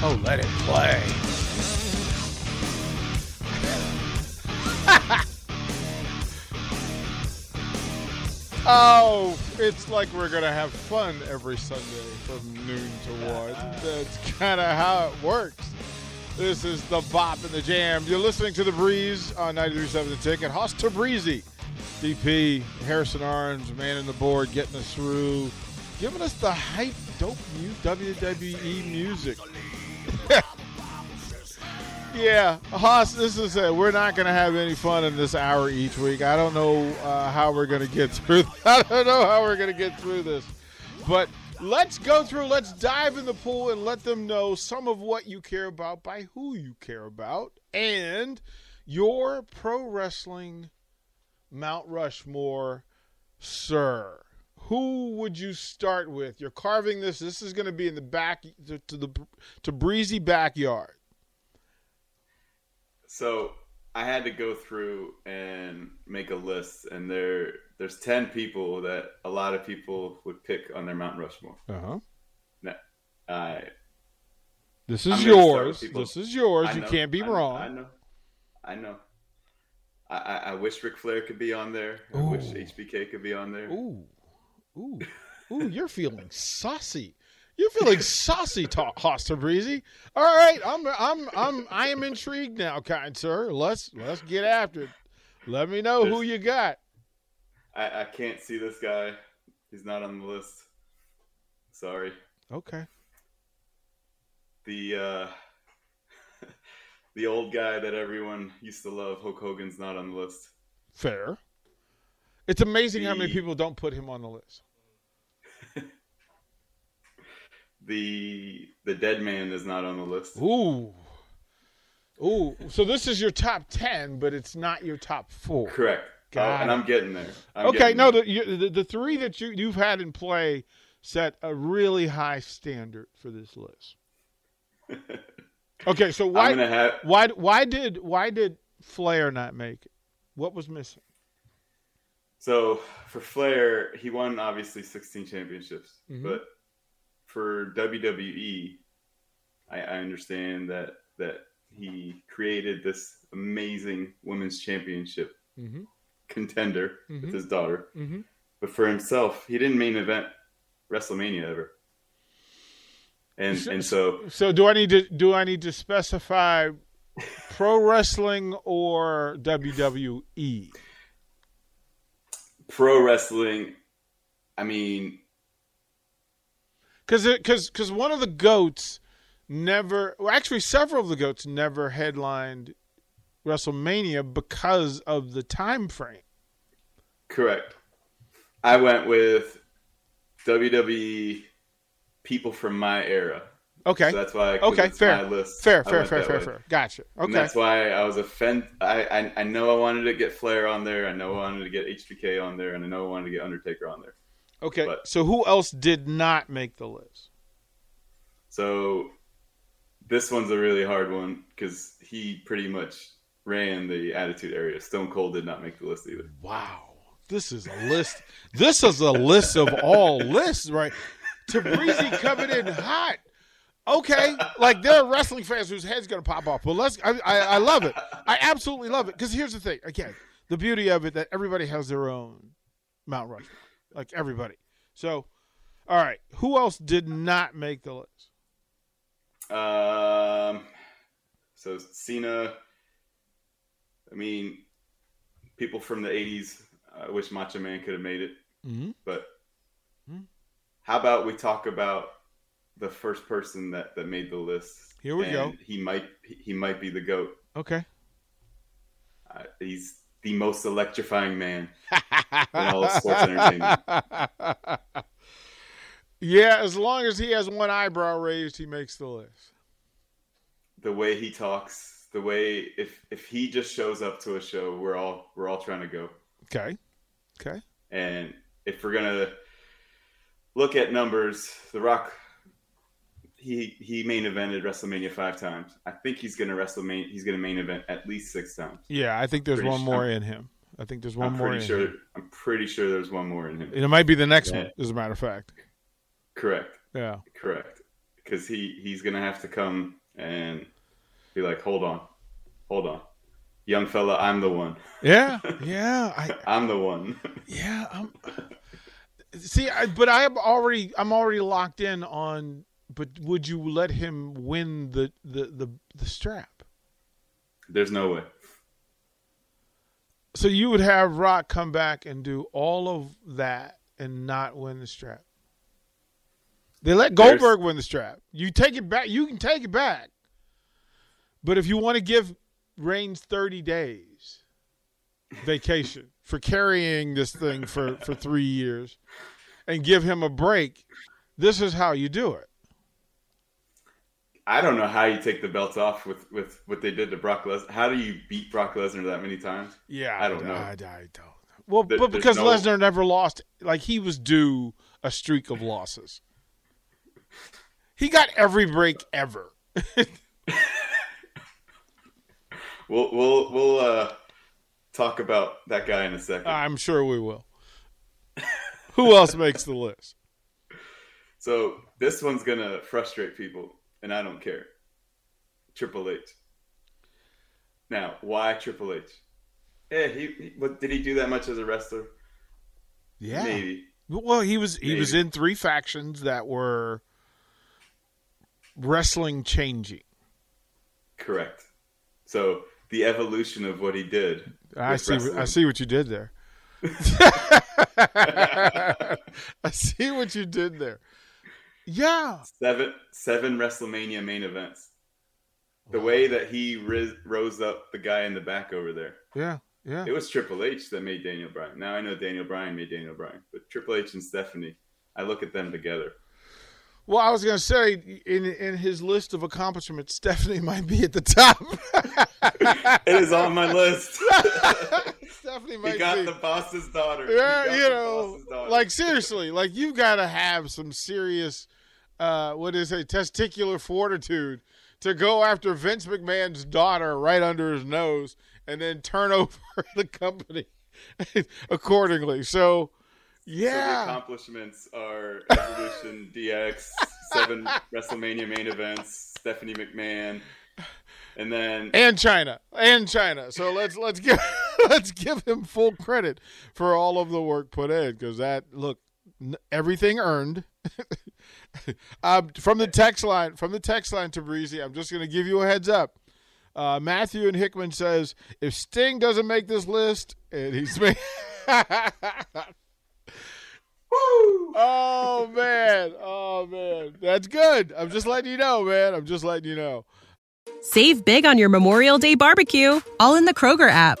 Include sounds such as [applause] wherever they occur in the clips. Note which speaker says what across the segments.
Speaker 1: Oh, let it play. [laughs] oh, it's like we're going to have fun every Sunday from noon to 1. That's kind of how it works. This is the Bop and the Jam. You're listening to The Breeze on 93.7 The Ticket. Hoss to Breezy. DP, Harrison Arns, man in the board, getting us through, giving us the hype, dope new WWE music. Yeah, Hoss, this is it. We're not going to have any fun in this hour each week. I don't know uh, how we're going to get [laughs] through. I don't know how we're going to get through this, but let's go through. Let's dive in the pool and let them know some of what you care about by who you care about and your pro wrestling Mount Rushmore, sir who would you start with? You're carving this. This is going to be in the back to, to, the to breezy backyard.
Speaker 2: So I had to go through and make a list, and there there's ten people that a lot of people would pick on their Mount Rushmore.
Speaker 1: Uh huh.
Speaker 2: Now, I.
Speaker 1: This is yours. This is yours. You can't be
Speaker 2: I,
Speaker 1: wrong.
Speaker 2: I know. I know. I, I, wish Ric Flair could be on there. I wish HBK could be on there.
Speaker 1: Ooh. Ooh, ooh, you're feeling saucy. You're feeling saucy, ta- Hoster Breezy. All right, I'm, I'm, I'm, I am intrigued now, kind sir. Let's let's get after it. Let me know who you got.
Speaker 2: I, I can't see this guy. He's not on the list. Sorry.
Speaker 1: Okay.
Speaker 2: The uh, [laughs] the old guy that everyone used to love, Hulk Hogan's not on the list.
Speaker 1: Fair. It's amazing the, how many people don't put him on the list.
Speaker 2: The the dead man is not on the list.
Speaker 1: Ooh. Ooh. So this is your top ten, but it's not your top four.
Speaker 2: Correct. Oh, and I'm getting there. I'm
Speaker 1: okay,
Speaker 2: getting
Speaker 1: no,
Speaker 2: there.
Speaker 1: The, you, the the three that you you've had in play set a really high standard for this list. [laughs] okay, so why
Speaker 2: have...
Speaker 1: why why did why did Flair not make it? What was missing?
Speaker 2: So for Flair, he won obviously 16 championships,
Speaker 1: Mhm.
Speaker 2: but for WWE, I, I understand that that he created this amazing women's championship
Speaker 1: Mm-hmm.
Speaker 2: contender
Speaker 1: Mhm.
Speaker 2: with his daughter.
Speaker 1: Mm-hmm.
Speaker 2: But for himself, he didn't main event WrestleMania ever. And and so
Speaker 1: So do I need to do I need to specify pro wrestling or? WWE? [laughs]
Speaker 2: pro wrestling, I mean,
Speaker 1: Because because because one of the goats never, well, actually several of the goats never headlined WrestleMania because of the time frame.
Speaker 2: correct. I went with WWE people from my era.
Speaker 1: Okay.
Speaker 2: So that's why.
Speaker 1: Okay, fair.
Speaker 2: My list.
Speaker 1: Fair, fair, fair, fair,
Speaker 2: way.
Speaker 1: fair. Gotcha.
Speaker 2: And
Speaker 1: Okay.
Speaker 2: that's why I was offended. I, I I know I wanted to get Flair on there. I know I wanted to get HBK on there, and I know I wanted to get Undertaker on there.
Speaker 1: Okay.
Speaker 2: but-
Speaker 1: So who else did not make the list?
Speaker 2: So this one's a really hard one because he pretty much ran the Attitude Era. Stone Cold did not make the list either.
Speaker 1: Wow. This is a list. This is a list of all lists, right? Tabrizi coming in hot. Okay, like there are wrestling fans whose heads gonna pop off. But let's. I, I, I love it. I absolutely love it because here's the thing. Again, the beauty of it that everybody has their own Mount Rushmore, like everybody. So, all right, who else did not make the list?
Speaker 2: Um, so Cena. I mean, people from the '80s. I wish Macho Man could have made it,
Speaker 1: Mm-hmm.
Speaker 2: but
Speaker 1: Hmm.
Speaker 2: how about we talk about the first person that that made the list?
Speaker 1: Here we go.
Speaker 2: He might he might be the goat.
Speaker 1: Okay.
Speaker 2: Uh, he's the most electrifying man. [laughs] in all sports entertainment. [laughs]
Speaker 1: Yeah, as long as he has one eyebrow raised, he makes the list.
Speaker 2: The way he talks, the way if if he just shows up to a show, we're all we're all trying to go.
Speaker 1: Okay. Okay.
Speaker 2: And if we're gonna look at numbers, The Rock he he main evented WrestleMania five times. I think he's gonna wrestle WrestleMania he's gonna main event at least six times.
Speaker 1: Yeah, I think there's
Speaker 2: Pretty
Speaker 1: one
Speaker 2: sure-
Speaker 1: more in him. I think there's one
Speaker 2: I'm
Speaker 1: more
Speaker 2: pretty
Speaker 1: in
Speaker 2: sure
Speaker 1: him.
Speaker 2: I'm pretty sure there's one more in him.
Speaker 1: And it might be the next
Speaker 2: Yeah.
Speaker 1: one, as a matter of fact.
Speaker 2: Correct.
Speaker 1: Yeah.
Speaker 2: Correct. Because he he's gonna have to come and be like, hold on, hold on, young fella, I'm the one.
Speaker 1: Yeah. [laughs] Yeah. I
Speaker 2: I'm the one.
Speaker 1: yeah, I'm See, I, but I am already I'm already locked in on but would you let him win the the the, the strap?
Speaker 2: There's no way.
Speaker 1: So you would have Rock come back and do all of that and not win the strap. They let
Speaker 2: There's-
Speaker 1: Goldberg win the strap. You take it back. You can take it back. But if you want to give Reigns 30 days vacation for carrying this thing for, for three years and give him a break, this is how you do it.
Speaker 2: I don't know how you take the belts off with with what they did to Brock Lesnar. How do you beat Brock Lesnar that many times?
Speaker 1: Yeah,
Speaker 2: I don't know.
Speaker 1: I, I don't. Well,
Speaker 2: There-
Speaker 1: but because
Speaker 2: no-
Speaker 1: Lesnar never lost, like he was due a streak of losses. He got every break ever. [laughs]
Speaker 2: We'll we'll we'll uh, talk about that guy in a second.
Speaker 1: I'm sure we will. Who else makes the list? [laughs]
Speaker 2: So this one's gonna frustrate people, and I don't care. Triple H. Now, why Triple H? Yeah, he, he what did he do that much as a wrestler?
Speaker 1: Yeah.
Speaker 2: Maybe.
Speaker 1: Well, he was he was in three factions that were wrestling changing.
Speaker 2: Correct. So the evolution of what he did.
Speaker 1: I see. what- [laughs] [laughs] I see what you did there. I see what you did there. Yeah.
Speaker 2: Seven seven WrestleMania main events. The oh, way that he riz, rose up the guy in the back over there.
Speaker 1: Yeah. Yeah.
Speaker 2: It was Triple H that made Daniel Bryan. Now I know Daniel Bryan made Daniel Bryan, but Triple H and Stephanie, I look at them together.
Speaker 1: Well, I was going to say in in his list of accomplishments, Stephanie [laughs] might be at the top. [laughs]
Speaker 2: It is on my list. [laughs]
Speaker 1: Stephanie might be.
Speaker 2: he got
Speaker 1: be.
Speaker 2: the boss's daughter.
Speaker 1: Yeah, you know, like seriously, like you've got to have some serious, uh, what is a testicular fortitude to go after Vince McMahon's daughter right under his nose and then turn [laughs] over the company [laughs] accordingly. So,
Speaker 2: So the
Speaker 1: yeah,
Speaker 2: accomplishments are Evolution [laughs] DX, seven WrestleMania main events, Stephanie McMahon, and then
Speaker 1: and Chyna, and Chyna. So let's let's give let's give him full credit for all of the work put in because that look n- everything earned. [laughs] um, from the text line, from the text line to Breezy, I'm just going to give you a heads up. Uh, Matthew and Hickman says if Sting doesn't make this list, and he's [laughs] made. oh man, oh man, that's good. I'm just letting you know, man. I'm just letting you know.
Speaker 3: Save big on your Memorial Day barbecue, all in the Kroger app.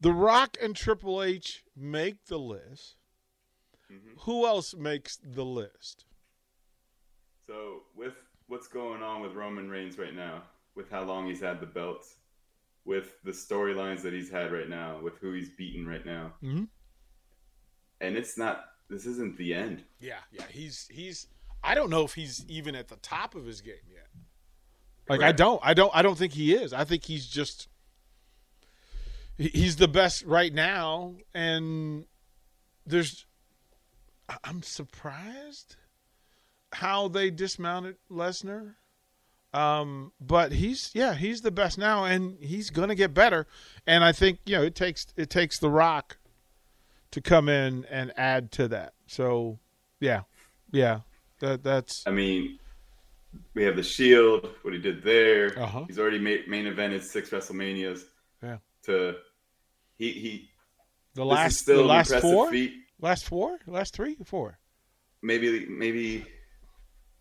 Speaker 1: The Rock and Triple H make the list.
Speaker 2: Mhm.
Speaker 1: Who else makes the list?
Speaker 2: so with what's going on with Roman Reigns right now, with how long he's had the belt, with the storylines that he's had right now, with who he's beaten right now,
Speaker 1: Mhm.
Speaker 2: and it's not. This isn't the end.
Speaker 1: Yeah. Yeah. He's he's. I don't know if he's even at the top of his game yet. Like I don't. I don't. I don't think he is. I think he's just. He- He's the best right now, and there's. I'm surprised how they dismounted Lesnar. Um, but he's yeah, he's the best now, and he's gonna get better. And I think you know it takes it takes The Rock to come in and add to that. So, yeah, yeah, that that's.
Speaker 2: I mean, we have the Shield. What he did there.
Speaker 1: Uh-huh.
Speaker 2: He's already made, main evented six WrestleManias.
Speaker 1: Yeah.
Speaker 2: To he he.
Speaker 1: The last
Speaker 2: still
Speaker 1: the last four,
Speaker 2: feat.
Speaker 1: last four, last three, four.
Speaker 2: Maybe maybe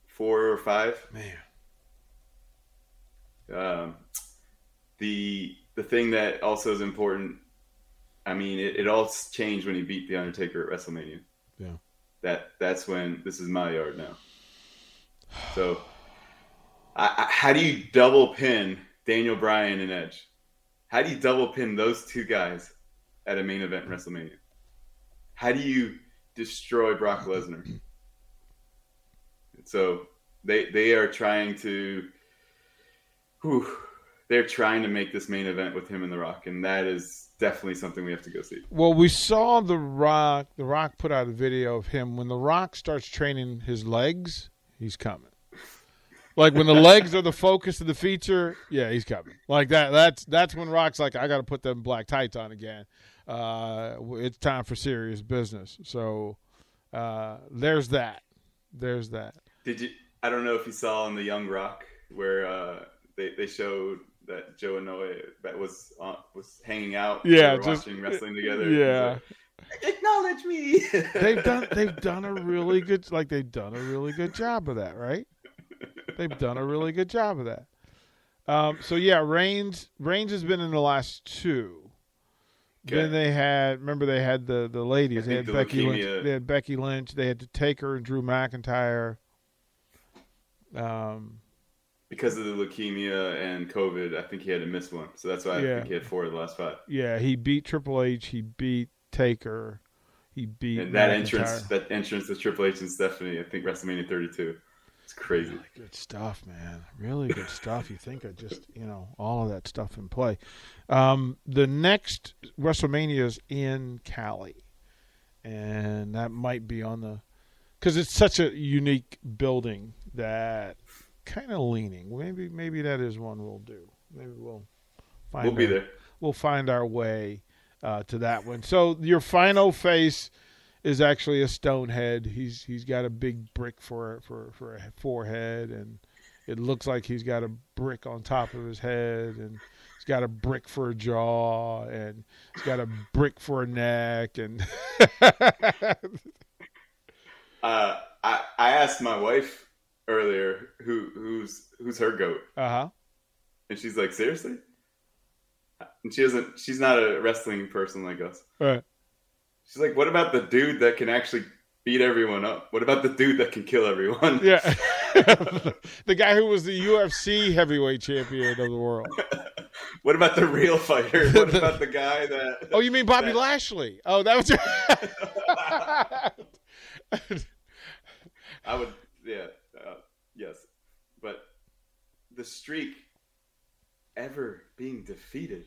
Speaker 2: four or five.
Speaker 1: Man,
Speaker 2: Um, the the thing that also is important. I mean, it, it all changed when he beat the Undertaker at WrestleMania.
Speaker 1: Yeah.
Speaker 2: That that's when this is my yard now. So, I, I, how do you double pin Daniel Bryan and Edge? How do you double pin those two guys at a main event in WrestleMania? How do you destroy Brock Lesnar? So they they are trying to, whew, they're trying to make this main event with him and The Rock, and that is definitely something we have to go see.
Speaker 1: Well, we saw The Rock. The Rock put out a video of him when The Rock starts training his legs. He's coming. Like when the legs are the focus of the feature, yeah, he's coming. Like that. That's that's when Rock's like, I got to put them black tights on again. Uh, it's time for serious business. So uh, there's that. There's that.
Speaker 2: Did you? I don't know if you saw on the Young Rock where uh, they they showed that Joe and Noah that was uh, was hanging out.
Speaker 1: Yeah, just-
Speaker 2: watching wrestling together.
Speaker 1: Yeah.
Speaker 2: Like, acknowledge me.
Speaker 1: they've done [laughs] they've done a really good like they've done a really good job of that, right? They've done a really good job of that. Um, so yeah, Reigns Reigns has been in the last two.
Speaker 2: Okay.
Speaker 1: Then they had remember they had the the ladies. They had
Speaker 2: the
Speaker 1: Becky Lynch. They had Becky Lynch. They had Taker and Drew McIntyre. Um,
Speaker 2: because of the leukemia and COVID, I think he had to miss one. So that's why I
Speaker 1: Yeah.
Speaker 2: think he had four of the last five.
Speaker 1: yeah, he beat Triple H. He beat Taker. He beat
Speaker 2: And that
Speaker 1: McIntyre.
Speaker 2: entrance, that entrance to Triple H and Stephanie, I think WrestleMania 32. It's crazy.
Speaker 1: Really good stuff, man. Really good stuff. You think of just you know all of that stuff in play. Um, the next WrestleMania is in Cali, and that might be on the because it's such a unique building that kind of leaning. Maybe maybe that is one we'll do. Maybe we'll find.
Speaker 2: We'll be
Speaker 1: our-
Speaker 2: there.
Speaker 1: We'll find our way uh, to that one. So your final face is actually a stone head. He's he's got a big brick for for for a forehead, and it looks like he's got a brick on top of his head, and he's got a brick for a jaw, and he's got a brick for a neck, and [laughs]
Speaker 2: Uh, I, I asked my wife earlier who who's who's her goat,
Speaker 1: uh huh.
Speaker 2: and she's like, seriously. And she doesn't. She's not a wrestling person like us.
Speaker 1: Right.
Speaker 2: She's like, what about the dude that can actually beat everyone up? What about the dude that can kill everyone?
Speaker 1: Yeah. [laughs] the guy who was the UFC heavyweight champion of the world. [laughs]
Speaker 2: what about the real fighter? [laughs] What about the guy that?
Speaker 1: Oh, you mean Bobby
Speaker 2: that-
Speaker 1: Lashley? Oh, that was.
Speaker 2: I would, yeah, uh, yes, but the streak ever being defeated,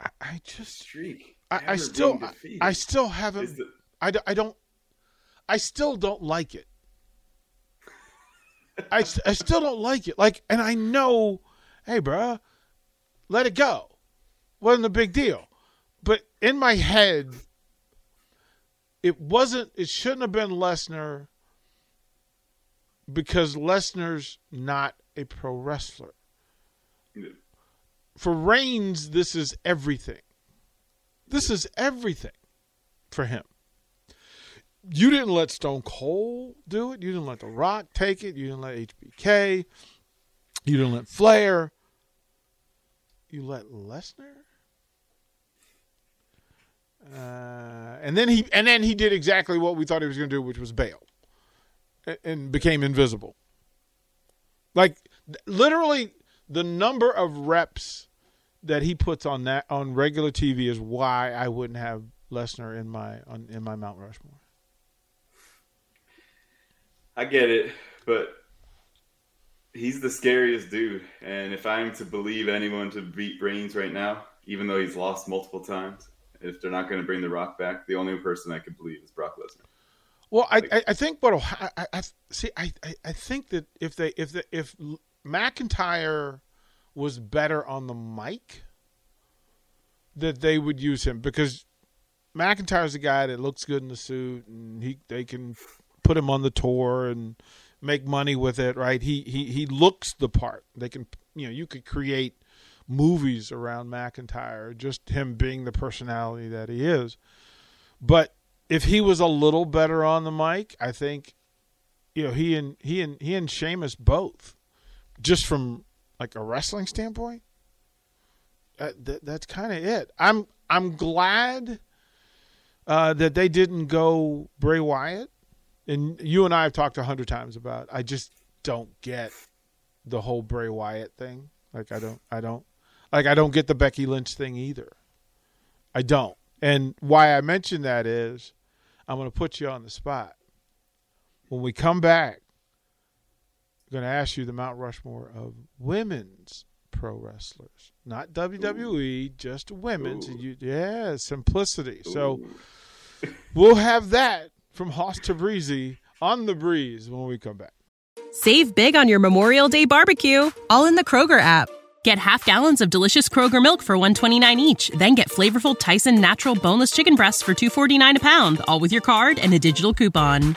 Speaker 1: I, I just.
Speaker 2: streak.
Speaker 1: I, I still. I, still haven't.
Speaker 2: the-
Speaker 1: I, I don't. I still don't like it. I, I still don't like it. Like, and I know, hey, bruh, let it go. Wasn't a big deal. But in my head, it wasn't, it shouldn't have been Lesnar because Lesnar's not a pro wrestler. For Reigns, this is everything. This is everything for him. You didn't let Stone Cold do it. You didn't let The Rock take it. You didn't let HBK. You didn't let Flair. You let Lesnar. Uh, and then he and then he did exactly what we thought he was going to do, which was bail, and, and became invisible. Like literally, the number of reps that he puts on that on regular TV is why I wouldn't have Lesnar in my on, in my Mount Rushmore.
Speaker 2: I get it, but he's the scariest dude. And if I'm to believe anyone to beat Reigns right now, even though he's lost multiple times, if they're not going to bring The Rock back, the only person I could believe is Brock Lesnar.
Speaker 1: Well, I, I, I think what I, I, see. I, I, I think that if they if the, if McIntyre was better on the mic, that they would use him because McIntyre's a guy that looks good in the suit, and he they can put him on the tour and make money with it, right? He he he looks the part. They can you know you could create movies around McIntyre, just him being the personality that he is. But if he was a little better on the mic, I think you know he and he and he and Sheamus both, just from like a wrestling standpoint, uh, that, that's kind of it. I'm I'm glad uh, that they didn't go Bray Wyatt, and you and I have talked a hundred times about. I just don't get the whole Bray Wyatt thing. Like I don't, I don't, like I don't get the Becky Lynch thing either. I don't. And why I mention that is, I'm going to put you on the spot. When we come back, going to ask you the Mount Rushmore of women's pro wrestlers, not WWE, Ooh. just women's. You, yeah, simplicity. Ooh. So [laughs] we'll have that from Hoss Tabrizi on the breeze when we come back.
Speaker 3: Save big on your Memorial Day barbecue, all in the Kroger app. Get half gallons of delicious Kroger milk for 129 each, then get flavorful Tyson natural boneless chicken breasts for 249 a pound, all with your card and a digital coupon.